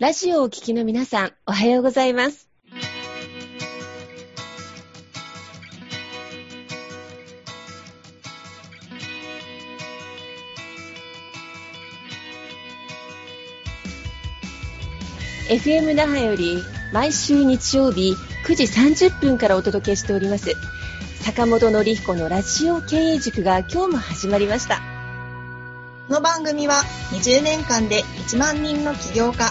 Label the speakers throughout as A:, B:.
A: ラジオをお聞きの皆さん、おはようございます。FM 那覇より毎週日曜日9時30分からお届けしております坂本典彦のラジオ経営塾が今日も始まりました
B: この番組は20年間で1万人の起業家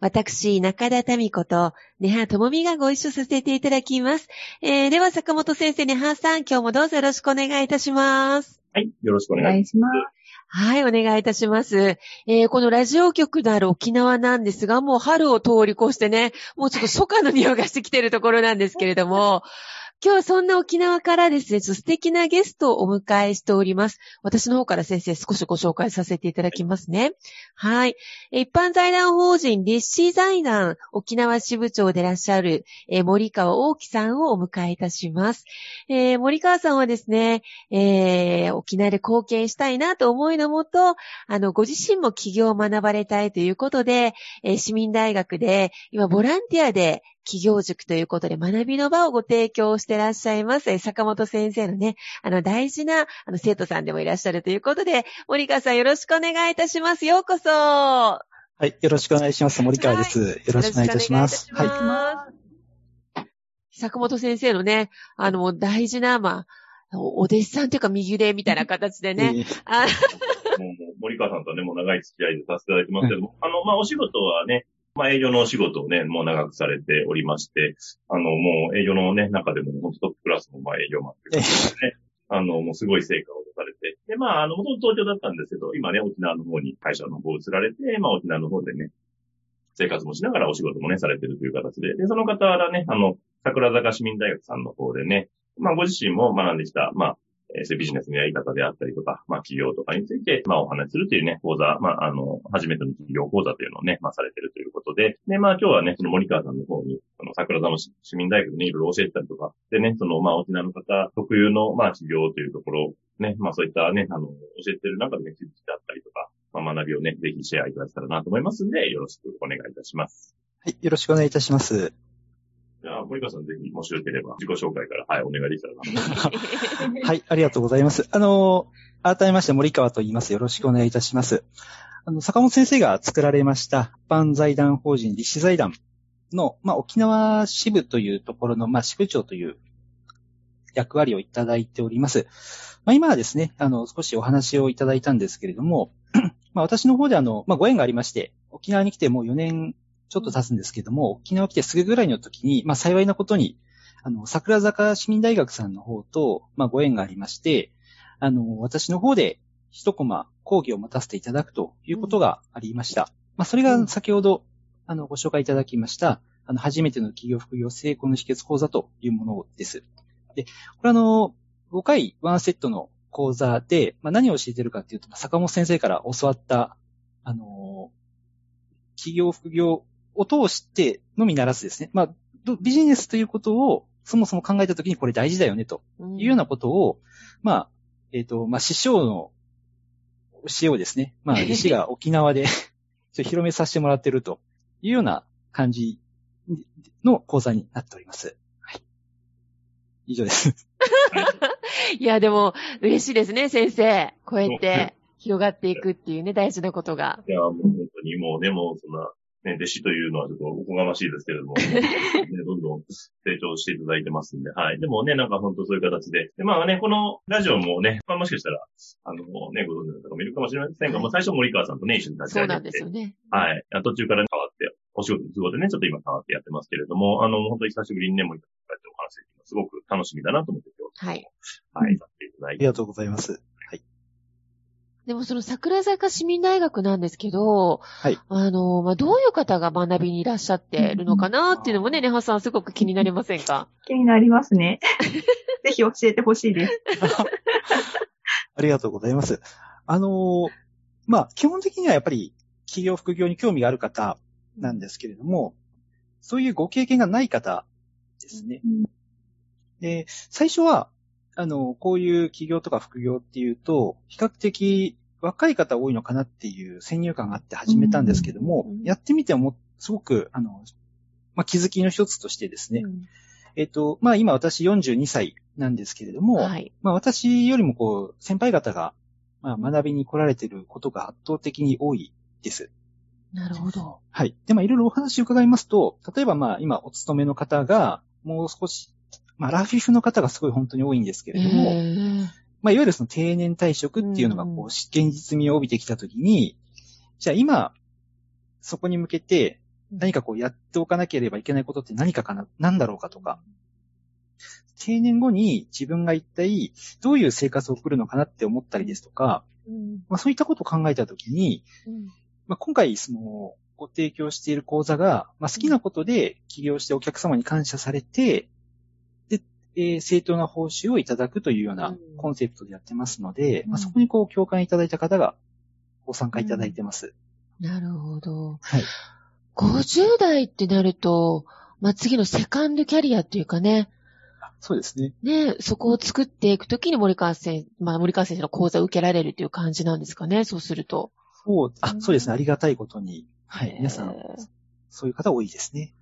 A: 私、中田民子と、根葉智美がご一緒させていただきます。えー、では、坂本先生、根葉さん、今日もどうぞよろしくお願いいたします。
C: はい、よろしくお願いします。
A: はい、お願いいたします。えー、このラジオ局のある沖縄なんですが、もう春を通り越してね、もうちょっと初夏の匂いがしてきてるところなんですけれども、今日はそんな沖縄からですね、素敵なゲストをお迎えしております。私の方から先生少しご紹介させていただきますね。はい。一般財団法人立志財団沖縄支部長でいらっしゃる、えー、森川大樹さんをお迎えいたします。えー、森川さんはですね、えー、沖縄で貢献したいなと思いのもと、あの、ご自身も起業を学ばれたいということで、え市民大学で今ボランティアで企業塾ということで学びの場をご提供してらっしゃいます。坂本先生のね、あの大事なあの生徒さんでもいらっしゃるということで、森川さんよろしくお願いいたします。ようこそ。は
D: い、よろしくお願いします。森川です。はい、よろしくお願いいたします。はい。
A: 坂本先生のね、あの、大事な、まあ、お弟子さんというか右腕みたいな形でね。
C: 森川さんとはね、もう長い付き合いでさせていただいてますけども、あの、まあ、お仕事はね、まあ営業のお仕事をね、もう長くされておりまして、あの、もう営業のね、中でも本当トップクラスのまあ営業マンということでね、あの、もうすごい成果を出されて、で、まあ、あの、元々東京だったんですけど、今ね、沖縄の方に会社の方移られて、まあ沖縄の方でね、生活もしながらお仕事もね、されてるという形で、で、その方はね、あの、桜坂市民大学さんの方でね、まあご自身も学んできた、まあ、えー、ビジネスのやり方であったりとか、まあ企業とかについて、まあお話しするというね、講座、まああの、初めての企業講座というのをね、まあされてるということで、で、まあ今日はね、その森川さんの方に、その桜田の市民大学にいろいろ教えてたりとか、でね、そのまあ沖縄の方特有のまあ企業というところ、ね、まあそういったね、あの、教えてる中でね、気づきだったりとか、まあ学びをね、ぜひシェアいただけたらなと思いますんで、よろしくお願いいたします。
D: はい、よろしくお願いいたします。
C: じゃあ、森川さんぜひ、もしよければ、自己紹介から、はい、お願いできたらな。
D: はい、ありがとうございます。あの、改めまして森川と言います。よろしくお願いいたします。あの、坂本先生が作られました、一般財団法人立志財団の、まあ、沖縄支部というところの、まあ、支部長という役割をいただいております。まあ、今はですね、あの、少しお話をいただいたんですけれども、まあ、私の方であの、まあ、ご縁がありまして、沖縄に来てもう4年ちょっと経つんですけども、沖縄来てすぐぐらいの時に、まあ幸いなことに、あの、桜坂市民大学さんの方と、まあご縁がありまして、あの、私の方で一コマ講義を持たせていただくということがありました。まあそれが先ほど、あの、ご紹介いただきました、あの、初めての企業副業成功の秘訣講座というものです。で、これあの、5回ワンセットの講座で、まあ、何を教えてるかっていうと、坂本先生から教わった、あの、企業副業を通してのみならずですね、まあ、ビジネスということをそもそも考えたときにこれ大事だよね、というようなことを、うん、まあ、えっ、ー、と、まあ、師匠の教えをですね、まあ、弟子が沖縄で 広めさせてもらっているというような感じの講座になっております。はい。以上です。
A: いや、でも、嬉しいですね、先生。こうやって広がっていくっていうね、大事なことが。
C: いや、もう本当にもうね、もうそんな、ね、弟子というのはちょっとおこがましいですけれども、ね、どんどん成長していただいてますんで、はい。でもね、なんか本当そういう形で。で、まあね、このラジオもね、まあもしかしたら、あのね、ご存知の方もいるかもしれませんが、はい、まあ最初森川さんとね、一緒に立ち上げて。そうなんですよね。はい。途中から変わって、お仕事の都合でね、ちょっと今変わってやってますけれども、あの、本当に久しぶりにね、森川さんとお話できるのすごく楽しみだなと思って今日。はい。はい、させていただいて。あ
D: りがとうございます。
A: でもその桜坂市民大学なんですけど、はい。あの、まあ、どういう方が学びにいらっしゃってるのかなっていうのもね、ネハさんすごく気になりませんか？
E: 気になりますね。
B: ぜひ教えてほしいです。
D: ありがとうございます。あのーまあ、基本的にはやっぱり企業副業に興味がある方なんですけれども、そういうご経験がない方ですね。
B: うん
D: で、最初は、あの、こういう企業とか副業っていうと、比較的若い方多いのかなっていう先入観があって始めたんですけども、
A: うん
D: やってみても、すごく、あの、まあ、気づきの一つとしてですね、えっと、まあ、今私42歳なんですけれども、
A: はい。
D: まあ私よりもこう、先輩方が、まあ学びに来られていることが圧倒的に多いです。
A: なるほど。
D: はい。で、まあいろいろお話を伺いますと、例えばまあ今お勤めの方が、もう少し、まあラフィフの方がすごい本当に多いんですけれども、
A: えー
D: まあいわゆるその定年退職っていうのがこ
A: う
D: 現実味を帯びてきたときに、じゃあ今、そこに向けて何かこうやっておかなければいけないことって何かかな、なんだろうかとか、定年後に自分が一体どういう生活を送るのかなって思ったりですとか、
A: うん。
D: まあそういったことを考えたときに、
A: うん。
D: まあ今回そのご提供している講座が、まあ好きなことで起業してお客様に感謝されて、で、えー正当な報酬をいただくというよう
A: う
D: なんコンセプトでやってますので、
A: うん
D: まあそこにこう共感いただいた方がご参加いただいてます。
A: なるほど。
D: はい。
A: 50代ってなると、まあ、次のセカンドキャリアっていうかね、
D: そうですね。
A: ね、そこを作っていくときに森川先生、まあ、森川先生の講座を受けられるっていう感じなんですかね、そうすると。
D: そう、あ
A: う、ん
D: そうですね。ありがたいことに。はい。皆さん、
A: えー
D: そういう方多いですね。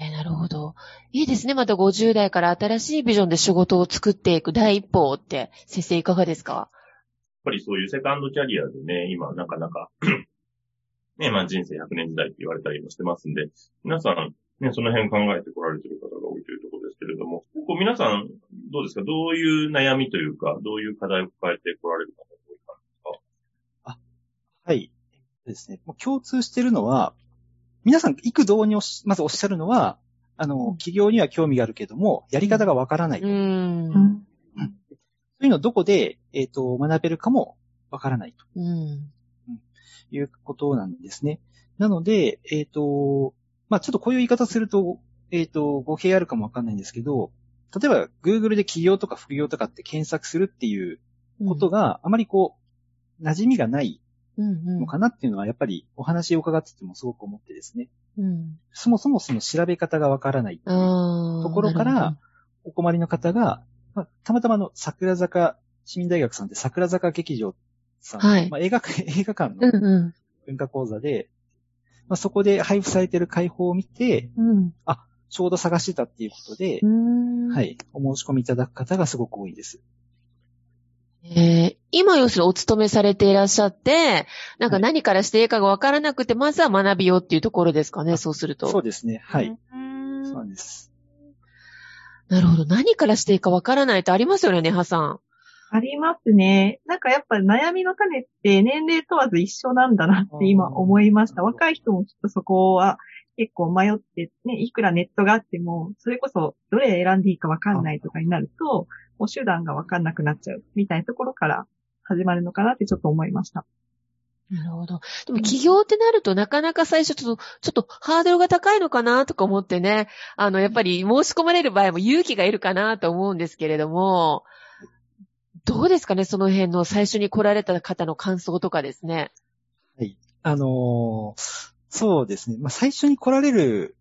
A: えーなるほど。いいですね。また50代から新しいビジョンで仕事を作っていく第一歩って、先生いかがですか？
C: やっぱりそういうセカンドキャリアでね、今なかなか ね、まあ人生100年時代って言われたりもしてますんで、皆さん、ね、その辺考えてこられてる方が多いというところですけれども、こう皆さん、どうですか？どういう悩みというか、どういう課題を抱えてこられる方が多いか？
D: はい。ですね。もう共通してるのは、皆さん、幾度におしまずおっしゃるのは、あの、企業には興味があるけども、やり方がわからない。
A: う
D: そう
A: ん。
D: いうのをどこで、えっ、と、学べるかもわからない
A: うん。
D: ということなんですね。なので、えっ、と、まあちょっとこういう言い方すると、えっ、と、語弊あるかもわかんないんですけど、例えば、Google で企業とか副業とかって検索するっていうことがあまりこう、馴染みがないのかなっていうのは、やっぱりお話を伺っててもすごく思ってですね。
A: うん。
D: そもそもその調べ方がわからないっていう
A: ああ。
D: ところから、お困りの方が、まあ、たまたまあの、桜坂市民大学さんって桜坂劇場さん、
A: はい
D: まあ、映画、映画館。の
A: うんう
D: 文化講座で、まあ、そこで配布されている開放を見て、
A: ん。うん。
D: ちょうど探してたっていうことで、
A: うん。
D: は。い、お申し込みいただく方がすごく多いです。
A: えー今要するにお勤めされていらっしゃって、なんか何からしていいかがわからなくて、まずは学びようっていうところですかね、そうすると。
D: そうですね。はい。
A: うん
D: そうなんです。
A: なるほど。何からしていいかわからないとありますよね、ネハさん。
B: ありますね。なんかやっぱ悩みの種って年齢問わず一緒なんだなって今思いました。若い人もきっとそこは結構迷ってね、いくらネットがあっても、それこそどれ選んでいいかわかんないとかになると、もう手段がわかんなくなっちゃうみたいなところから始まるのかなってちょっと思いました。
A: なるほど。でも起業ってなるとなかなか最初ちょっと、ちょっとハードルが高いのかなとか思ってね、あの、やっぱり申し込まれる場合も勇気がいるかなと思うんですけれども、どうですかね、その辺の最初に来られた方の感想とかですね。
D: あのーそうですね。まあ、最初に来られる、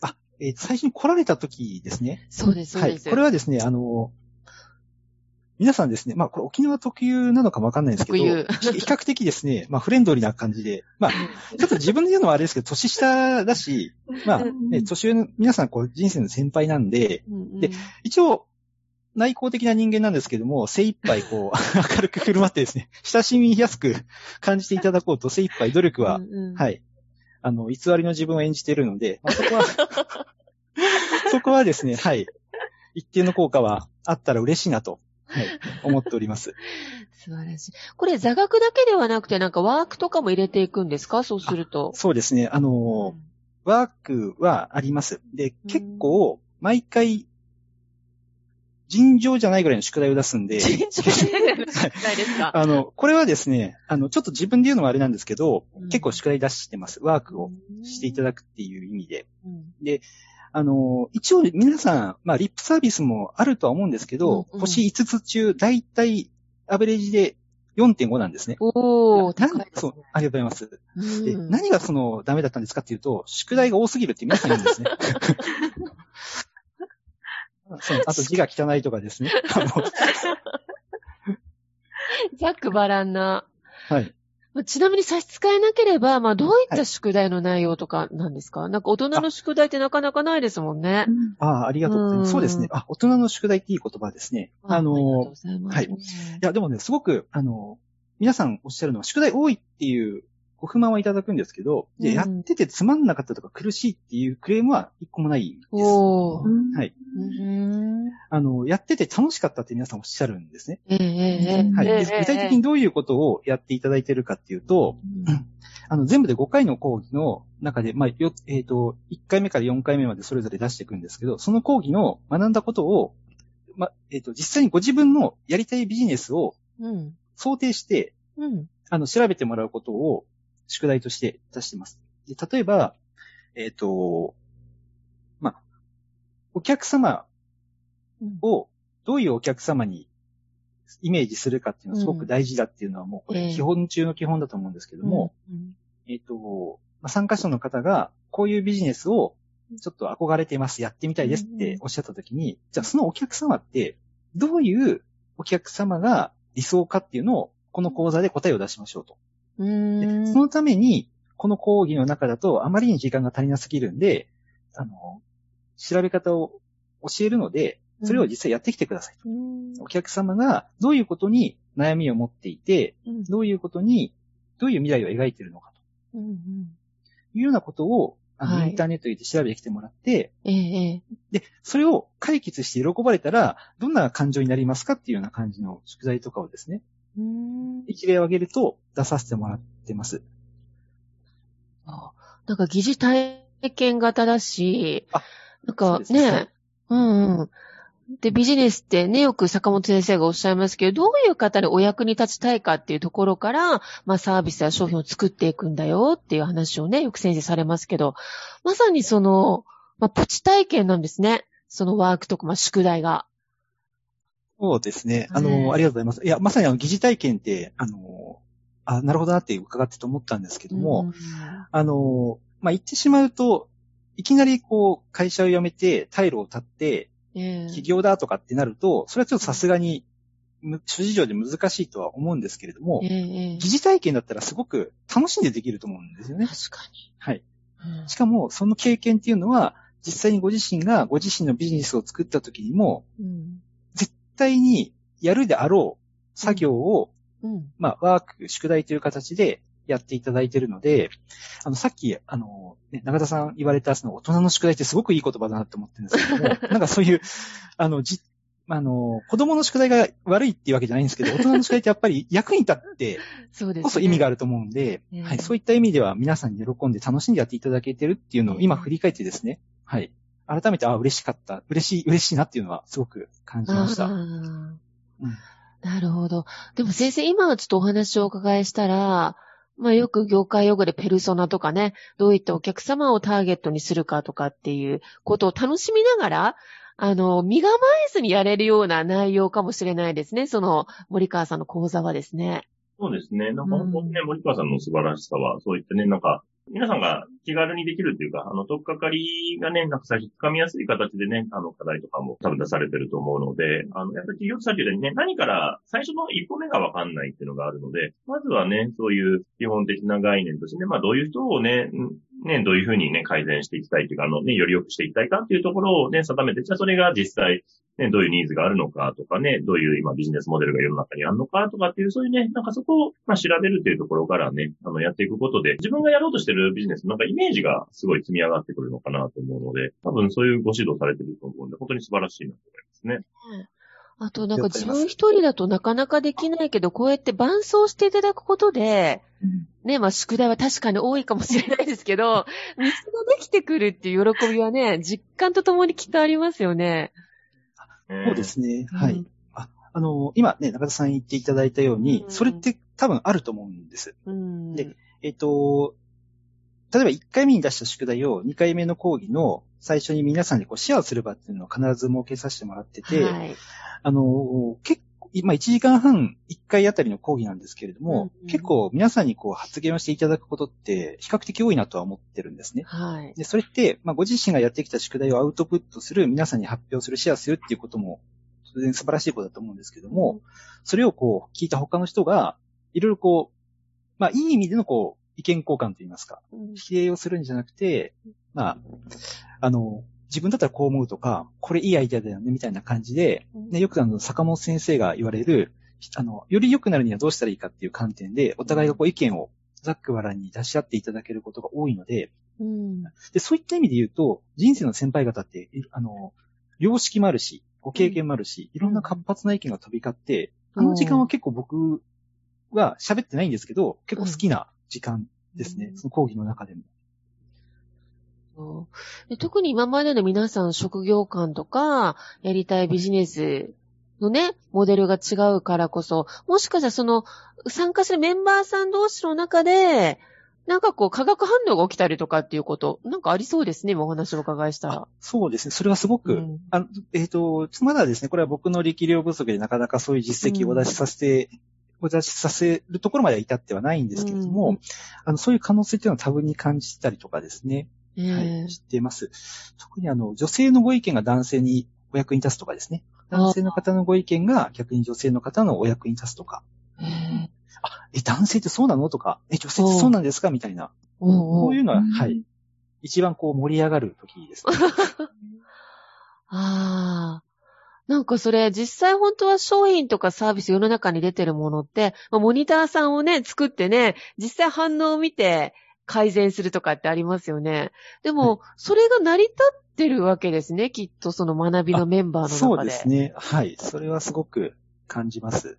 D: あ、えー最初に来られた時ですね。
A: そうです、そう
D: はい。
A: です。
D: これはですね、あのー皆さんですね、まあ、これ沖縄特有なのかもわかんないですけど、比較的ですね、まあ、フレンドリーな感じで、まあ、ちょっと自分で言うのはあれですけど、年下だし、まあ、ね、年上の皆さん、こう、人生の先輩なんで、で一応、内向的な人間なんですけども、精一杯こう、明るく振る舞ってですね、親しみやすく感じていただこうと精一杯努力は、
A: うんうん
D: はい。あの、偽りの自分を演じているので、まあ、そこは、そこはですね、はい。一定の効果はあったら嬉しいなと、はい、思っております。
A: 素晴らしい。これ座学だけではなくてなんかワークとかも入れていくんですか？そうすると。
D: そうですね、あの、ワークはあります。で、結構、毎回、尋常じゃないぐらいの宿題を出すんで、
A: 尋常じゃないの宿題ですか？
D: あの、これはですね、あの、ちょっと自分で言うのはあれなんですけど、
A: うん
D: 結構宿題出してます。ワークをしていただくっていう意味で。
A: うん
D: で、あの、一応皆さん、まあ、リップサービスもあるとは思うんですけど、
A: うんうん
D: 星5つ中、だいたいアベレージで4.5なんですね。
A: おー、
D: な
A: 高いです
D: そう、ありがとうございます。で、
A: うん
D: 何がそのダメだったんですかっていうと、宿題が多すぎるって皆さん言うんですね。そうあと字が汚いとかですね。
A: ざっくばらんな。
D: はい。
A: まあちなみに差し支えなければ、まあ、どういった宿題の内容とかなんですか、なんか大人の宿題ってなかなかないですもんね。
D: ああ、ありがとうございます。
A: うん
D: そうですね。あ、大人の宿題っていい言葉ですね。あ
A: りがとう
D: の
A: ご、ざいます。
D: はいいや、でもね、すごく、あの、皆さんおっしゃるのは、宿題多いっていうご不満はいただくんですけど、で
A: うん
D: やっててつまんなかったとか苦しいっていうクレームは一個もないです。
A: おー。
D: はい。
A: うん
D: あの、やってて楽しかったって皆さんおっしゃるんですね。はい。具体的にどういうことをやっていただいているかっていうと、
A: うん
D: あの、全部で5回の講義の中で、まあ、よ、えっ、と、1回目から4回目までそれぞれ出していくんですけど、その講義の学んだことを、まあ、えっ、と、実際にご自分のやりたいビジネスを
A: うん。
D: 想定して、
A: うん。
D: あの、調べてもらうことを宿題として出しています。で例えば、えっ、と、まあ、お客様
A: うん。
D: をどういうお客様にイメージするかっていうのはすごく大事だっていうのはもうこ
A: ええ。
D: れ基本中の基本だと思うんですけども、
A: うん、
D: えっ、と、まあ、参加者の方がこういうビジネスをちょっと憧れてます、やってみたいですっておっしゃったときに、じゃあそのお客様ってどういうお客様が理想かっていうのをこの講座で答えを出しましょうと。そのために、この講義の中だとあまりに時間が足りなすぎるんで、あの、調べ方を教えるので、それを実際やってきてくださいと。
A: うん。
D: お客様がどういうことに悩みを持っていて、
A: うん。
D: どういうことに、どういう未来を描いているのか
A: うんうん。
D: というようなことを、あの、
A: はい。
D: インターネットで調べてきてもらって、
A: ええええ。
D: で、それを解決して喜ばれたら、どんな感情になりますかっていうような感じの宿題とかをですね、一例を挙げると出させてもらってます。
A: あなんか疑似体験型だし
D: あ、
A: なんか
D: ね
A: ね、うんうん。で、ビジネスってね、よく坂本先生がおっしゃいますけど、どういう方にお役に立ちたいかっていうところから、まあサービスや商品を作っていくんだよっていう話をね、よく先生されますけど、まさにその、まあプチ体験なんですね。そのワークとか、まあ宿題が。
D: そうですね。あ
A: ね
D: の、ありがとうございます。いや、まさにあの、疑似体験って、あの、あ、なるほどなって伺ってと思ったんですけども、あの、まあ、言ってしまうと、いきなりこう、会社を辞めて、退路を立って、
A: うん、ええ
D: 起業だとかってなると、それはちょっとさすがに、む諸事情で難しいとは思うんですけれども疑似体験だったらすごく楽しんでできると思うんですよね。
A: 確か
D: はい。
A: に。うん
D: しかも、その経験っていうのは、実際にご自身がご自身のビジネスを作った時にも、
A: うん
D: 絶対にやるであろう作業を、
A: うん
D: まあ、ワーク、宿題という形でやっていただいているので、あの、さっき、あの、ね、中田さん言われた、その、大人の宿題ってすごくいい言葉だなって思ってるんですけども、なんかそういう、あの、じ、あの、子供の宿題が悪いっていうわけじゃないんですけど、大人の宿題ってやっぱり役に立って。こそ意味があると思うんで、
A: ええ
D: はい、そういった意味では皆さんに喜んで楽しんでやっていただけてるっていうのを今振り返ってですね、はい。改めて、あ、嬉しかった、嬉しい、嬉しいなっていうのはすごく感じました。うん
A: なるほど。でも先生、今はちょっとお話をお伺いしたら、まあよく業界用語でペルソナとかね、どういったお客様をターゲットにするかとかっていうことを楽しみながら、あの、身構えずにやれるような内容かもしれないですね。その、森川さんの講座はですね。
C: そうですね。なんか本当にね、森川さんの素晴らしさは、そういったね、なんか、皆さんが気軽にできるっていうか、あの、とっかかりがね、なんか最初掴みやすい形でね、あの、課題とかも多分出されてると思うので、あの、やっぱり企業さっき言ったようにね、何から最初の一歩目がわかんないっていうのがあるので、まずはね、そういう基本的な概念としてね、まあ、どういう人をね、ね、どういうふうにね、改善していきたいっていうか、あの、ね、より良くしていきたいかっていうところをね、定めて、じゃあそれが実際、ね、どういうニーズがあるのかとかね、どういう今ビジネスモデルが世の中にあるのかとかっていう、そういうね、なんかそこを、まあ、調べるっていうところからね、あの、やっていくことで、自分がやろうとしてるビジネスのなんかイメージがすごい積み上がってくるのかなと思うので、多分そういうご指導されてると思うんで、本当に素晴らしいなと思いますね。
A: あとなんか自分一人だとなかなかできないけど、こうやって伴走していただくことで、ね、まあ宿題は確かに多いかもしれないですけど、道ができてくるっていう喜びはね、実感とともにきっとありますよね。
D: そうですね。はい。
A: うん
D: ああの、今ね、中田さん言っていただいたように、
A: うん
D: それって多分あると思うんです。
A: うん。
D: でえっ、と、例えば1回目に出した宿題を2回目の講義の最初に皆さんでこうシェアする場っていうのを必ず設けさせてもらってて、
A: はい。
D: あの、結構、まあ1時間半1回あたりの講義なんですけれども、
A: うんうん
D: 結構皆さんにこう発言をしていただくことって比較的多いなとは思ってるんですね。
A: はい。
D: で、それって、まあご自身がやってきた宿題をアウトプットする、皆さんに発表する、シェアするっていうことも、当然素晴らしいことだと思うんですけども、それをこう聞いた他の人が、いろいろこう、まあいい意味でのこう、意見交換といいますか、
A: うん。
D: 否定をするんじゃなくて、まあ、あの、自分だったらこう思うとか、これいいアイデアだよね、みたいな感じで、ね、よくあの、坂本先生が言われる、あの、より良くなるにはどうしたらいいかっていう観点で、お互いがこう意見をざっくばらんに出し合っていただけることが多いので、
A: うん。
D: で、そういった意味で言うと、人生の先輩方って、いあの、良識もあるし、ご経験もあるし、いろんな活発な意見が飛び交って、あの時間は結構僕は喋ってないんですけど、結構好きな時間ですね。
A: うん
D: その講義の中でも。
A: 特に今までの皆さん職業観とか、やりたいビジネスのね、モデルが違うからこそ、もしかしたらその、参加するメンバーさん同士の中で、なんかこう、化学反応が起きたりとかっていうこと、なんかありそうですね、今お話をお伺いしたら。
D: そうですね。それはすごく、
A: うん
D: あの、えっ、と、まだですね、これは僕の力量不足でなかなかそういう実績をお出しさせて、お出しさせるところまでは至ってはないんですけれども、
A: うん
D: あの、そういう可能性っていうのは多分に感じたりとかですね。
A: ええ
D: はい、知っています。特にあの、女性のご意見が男性にお役に立つとかですね。男性の方のご意見が逆に女性の方のお役に立つとか。
A: ええ
D: あ、え、男性ってそうなの？とか、え、女性ってそうなんですか？みたいな。こういうのは、
B: うん
D: はい。一番こう盛り上がる時ですね。
A: ああ。なんかそれ、実際本当は商品とかサービス世の中に出てるものって、まあモニターさんをね、作ってね、実際反応を見て改善するとかってありますよね。でも、それが成り立ってるわけですね、きっとその学びのメンバーの中で。
D: そうですね。はい。それはすごく感じます。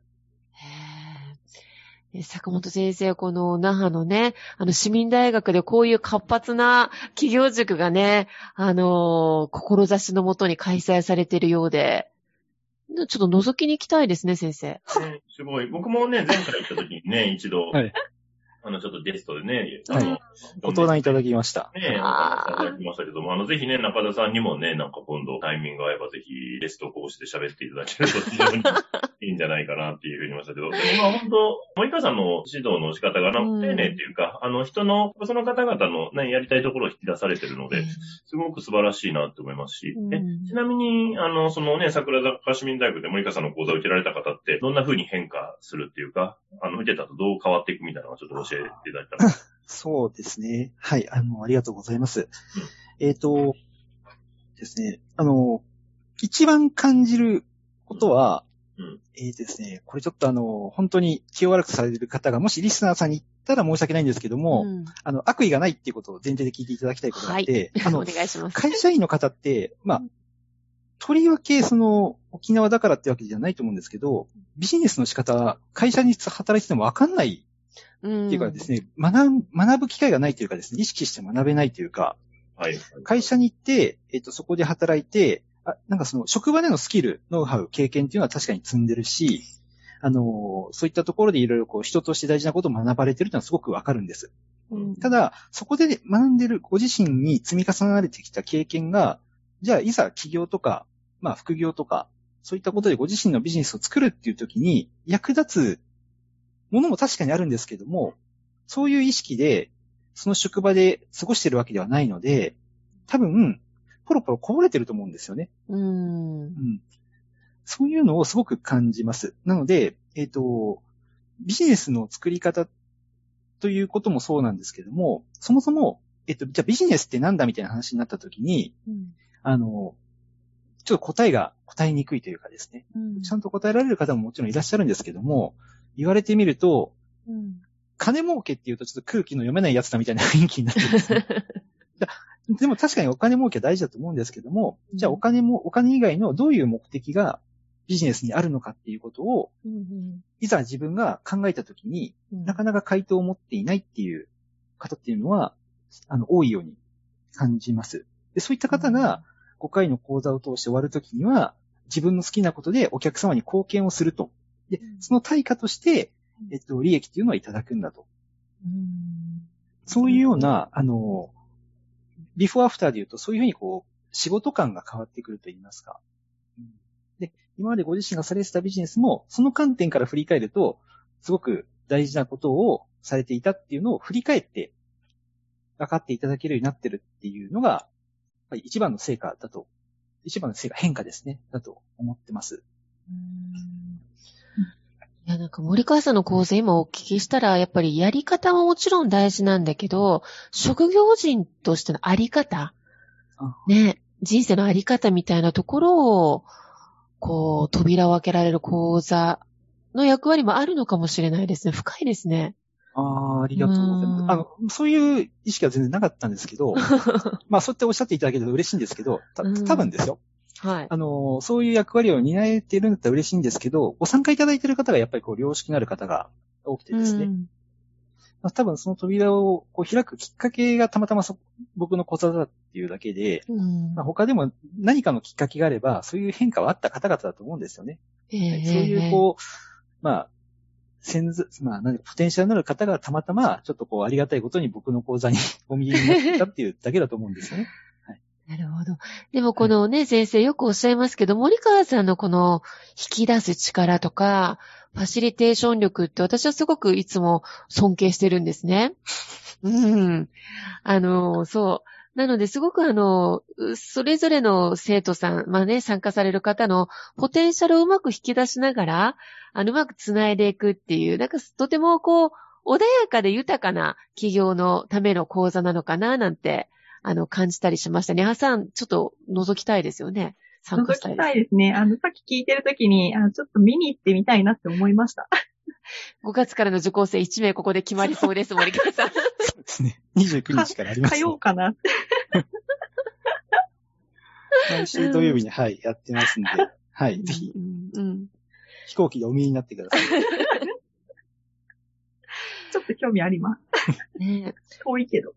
A: 坂本先生、この那覇のね、あの市民大学でこういう活発な企業塾がね、あのー志のもとに開催されているようで、ちょっと覗きに行きたいですね、先生。
C: ねすごい。僕もね、前回行った時にね、一度、
D: はい
C: あの、ちょっとゲストでね、
D: はい。
C: あの
D: ご登壇いただきました。
C: ね、
A: あ
C: いただきましたけども、あの、ぜひね、中田さんにもね、なんか今度タイミングが合えばぜひゲスト講師で喋っていただけると非常に いいんじゃないかなっていうふうに思いましたけど、でもまあ本当、森川さんの指導の仕方がな丁寧っていうか、あの、人の、その方々のね、やりたいところを引き出されてるので、すごく素晴らしいなって思いますし、
A: うん。
C: えちなみに、あの、そのね、桜坂市民大学で森川さんの講座を受けられた方って、どんな風に変化するっていうか、あの、見てたとどう変わっていくみたいなのをちょっと教えていただいたら。
D: そうですね。はい。あの、ありがとうございます。えっ、と、ですね。あの、一番感じることは、
C: うん
D: えっ、とですね、これちょっとあの、本当に気を悪くされている方が、もしリスナーさんに言ったら申し訳ないんですけども、
A: うん
D: あの、悪意がないっていうことを前提で聞いていただきたいことがあって、あ
A: お
D: の、
A: 願いします。
D: 会社員の方って、まあ、とりわけその、沖縄だからってわけじゃないと思うんですけど、ビジネスの仕方、会社に働いててもわかんない
A: うん
D: っていうかですね、学ん学ぶ機会がないというかですね、意識して学べないというか、
C: はい。
D: 会社に行って、えっと、そこで働いて、あなんかその、職場でのスキル、ノウハウ、経験っていうのは確かに積んでるし、あの、そういったところでいろいろこう、人として大事なことを学ばれてるっていうのはすごくわかるんです。
A: うん
D: ただ、そこで学んでるご自身に積み重なれてきた経験が、じゃあ、いざ起業とか、まあ、副業とか、そういったことでご自身のビジネスを作るっていう時に役立つものも確かにあるんですけども、そういう意識で、その職場で過ごしてるわけではないので、多分、ポロポロこぼれてると思うんですよね。
A: うん。
D: うん。そういうのをすごく感じます。なので、えっ、と、ビジネスの作り方ということもそうなんですけども、そもそも、えっ、と、じゃあビジネスってなんだみたいな話になったときに、
A: うん
D: あの、ちょっと答えが答えにくいというかですね、
A: うん
D: ちゃんと答えられる方ももちろんいらっしゃるんですけども、言われてみると、
A: うん
D: 金儲けっていうとちょっと空気の読めないやつだみたいな雰囲気になってるんですね。でも確かにお金儲けは大事だと思うんですけども、じゃあお金も、お金以外のどういう目的がビジネスにあるのかっていうことを、
A: うん
D: いざ自分が考えたときに、
A: うん
D: なかなか回答を持っていないっていう方っていうのは、あの、多いように感じます。で、そういった方が5回の講座を通して終わるときには、自分の好きなことでお客様に貢献をすると。で、その対価として、えっと、利益っていうのはいただくんだと。
A: うん
D: そういうような、あの、ビフォーアフターで言うと、そういうふうにこう、仕事感が変わってくると言いますか。で、今までご自身がされてたビジネスも、その観点から振り返ると、すごく大事なことをされていたっていうのを振り返って、分かっていただけるようになってるっていうのが、一番の成果だと、一番の成果、変化ですね、だと思ってます。
A: いや、なんか森川さんの講座今お聞きしたら、やっぱりやり方ももちろん大事なんだけど、職業人としてのあり方
D: あ、
A: ね、人生のあり方みたいなところを、こう、扉を開けられる講座の役割もあるのかもしれないですね。深いですね。
D: ああ、ありがとうござい
A: うん
D: ます。あの、そういう意識は全然なかったんですけど、まあ、そうやっておっしゃっていただけると嬉しいんですけど、た
A: うん
D: 多分ですよ。
A: はい。
D: あの、そういう役割を担えているんだったら嬉しいんですけど、ご参加いただいている方がやっぱりこう、良識のある方が多くてですね。
A: うん
D: まあ、多分その扉をこう開くきっかけがたまたまそ僕の講座だっていうだけで、
A: うん
D: まあ、他でも何かのきっかけがあれば、そういう変化はあった方々だと思うんですよね。
A: ええ
D: そういうこう、まあ、潜在、まあ、何かポテンシャルのある方がたまたま、ちょっとこう、ありがたいことに僕の講座に お見えになったっていうだけだと思うんですよね。
A: なるほど。でもこのね、先生よくおっしゃいますけど、森川さんのこの引き出す力とか、ファシリテーション力って私はすごくいつも尊敬してるんですね。うん。あの、そう。なので、すごくあの、うそれぞれの生徒さん、まあね、参加される方のポテンシャルをうまく引き出しながら、あの、うまく繋いでいくっていう、なんかとてもこう、穏やかで豊かな企業のための講座なのかな、なんてあの、感じたりしました。ねはさん、ちょっと覗きたいですよね。参加
B: 覗き
A: したいです。
B: たいですね。あの、さっき聞いてるときに、あのちょっと見に行ってみたいなって思いました。
A: 5月からの受講生1名ここで決まりそうです、森川さん。
D: そうですね。29日からあります
B: 通おう
D: ね。
B: かな。
D: 毎週土曜日に、はい、やってますんで、はい、ぜひ、
A: うんうん
D: 飛行機でお見えになってください。
B: ちょっと興味あります。
A: ね
B: 遠いけど。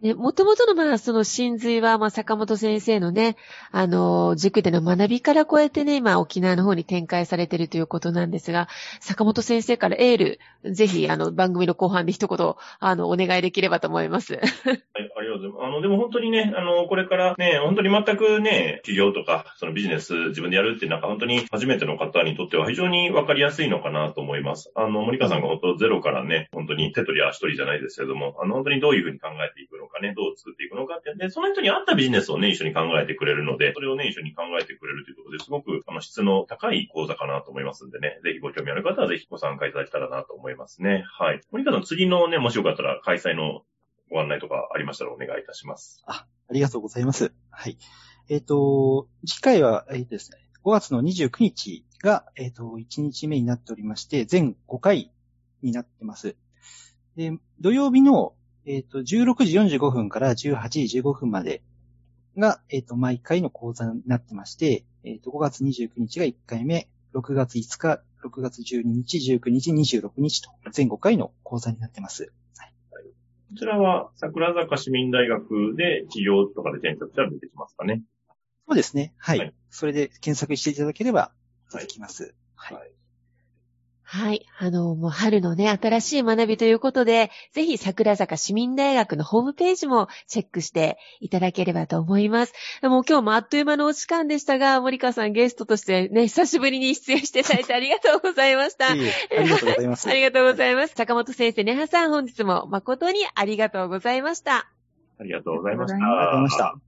A: ね、もともとの、まあ、その真髄は、まあ、坂本先生のね、あの、塾での学びからこうやってね、今、沖縄の方に展開されているということなんですが、坂本先生からエール、ぜひ、あの、番組の後半で一言、あの、お願いできればと思います。
C: はい、ありがとうございます。あの、でも本当にね、あの、これからね、本当に全くね、企業とか、そのビジネス自分でやるっていうなんか本当に初めての方にとっては非常にわかりやすいのかなと思います。あの、森川さんが本当ゼロからね、本当に手取り足取りじゃないですけれども、あの、本当にどういうふうに考えていくのかね、どう作っていくのかって、で、その人に合ったビジネスをね、一緒に考えてくれるので、それをね、一緒に考えてくれるということで、すごく、あの、質の高い講座かなと思いますんでね、ぜひご興味ある方はぜひご参加いただけたらなと思いますね。はい。森川さん、次のね、もしよかったら開催のご案内とかありましたらお願いいたします。
D: あありがとうございます。はい。えっ、と、次回は、えっ、とですね、5月の29日が、えっ、と、1日目になっておりまして、全5回になってます。で、土曜日の、えっ、と、16時45分から18時15分までが、えっ、と、毎回の講座になってまして、えっ、と、5月29日が1回目、6月5日、6月12日、19日、26日と、全5回の講座になってます。
C: こちらは桜坂市民大学で企業とかで転職したら出てきますかね。
D: そうですね。はい。
C: はい
D: それで検索していただければ出てきます。はい。
C: はい
A: はい。あの、もう春のね、新しい学びということで、ぜひ桜坂市民大学のホームページもチェックしていただければと思います。でも今日もあっという間のお時間でしたが、森川さんゲストとしてね、久しぶりに出演していただいてありがとうございました。
D: ありがとうございます。
A: ありがとうございます。坂本先生、ねはさん、本日も誠にありがとうございました。
C: ありがとうございました。
B: ありが
D: とうございました。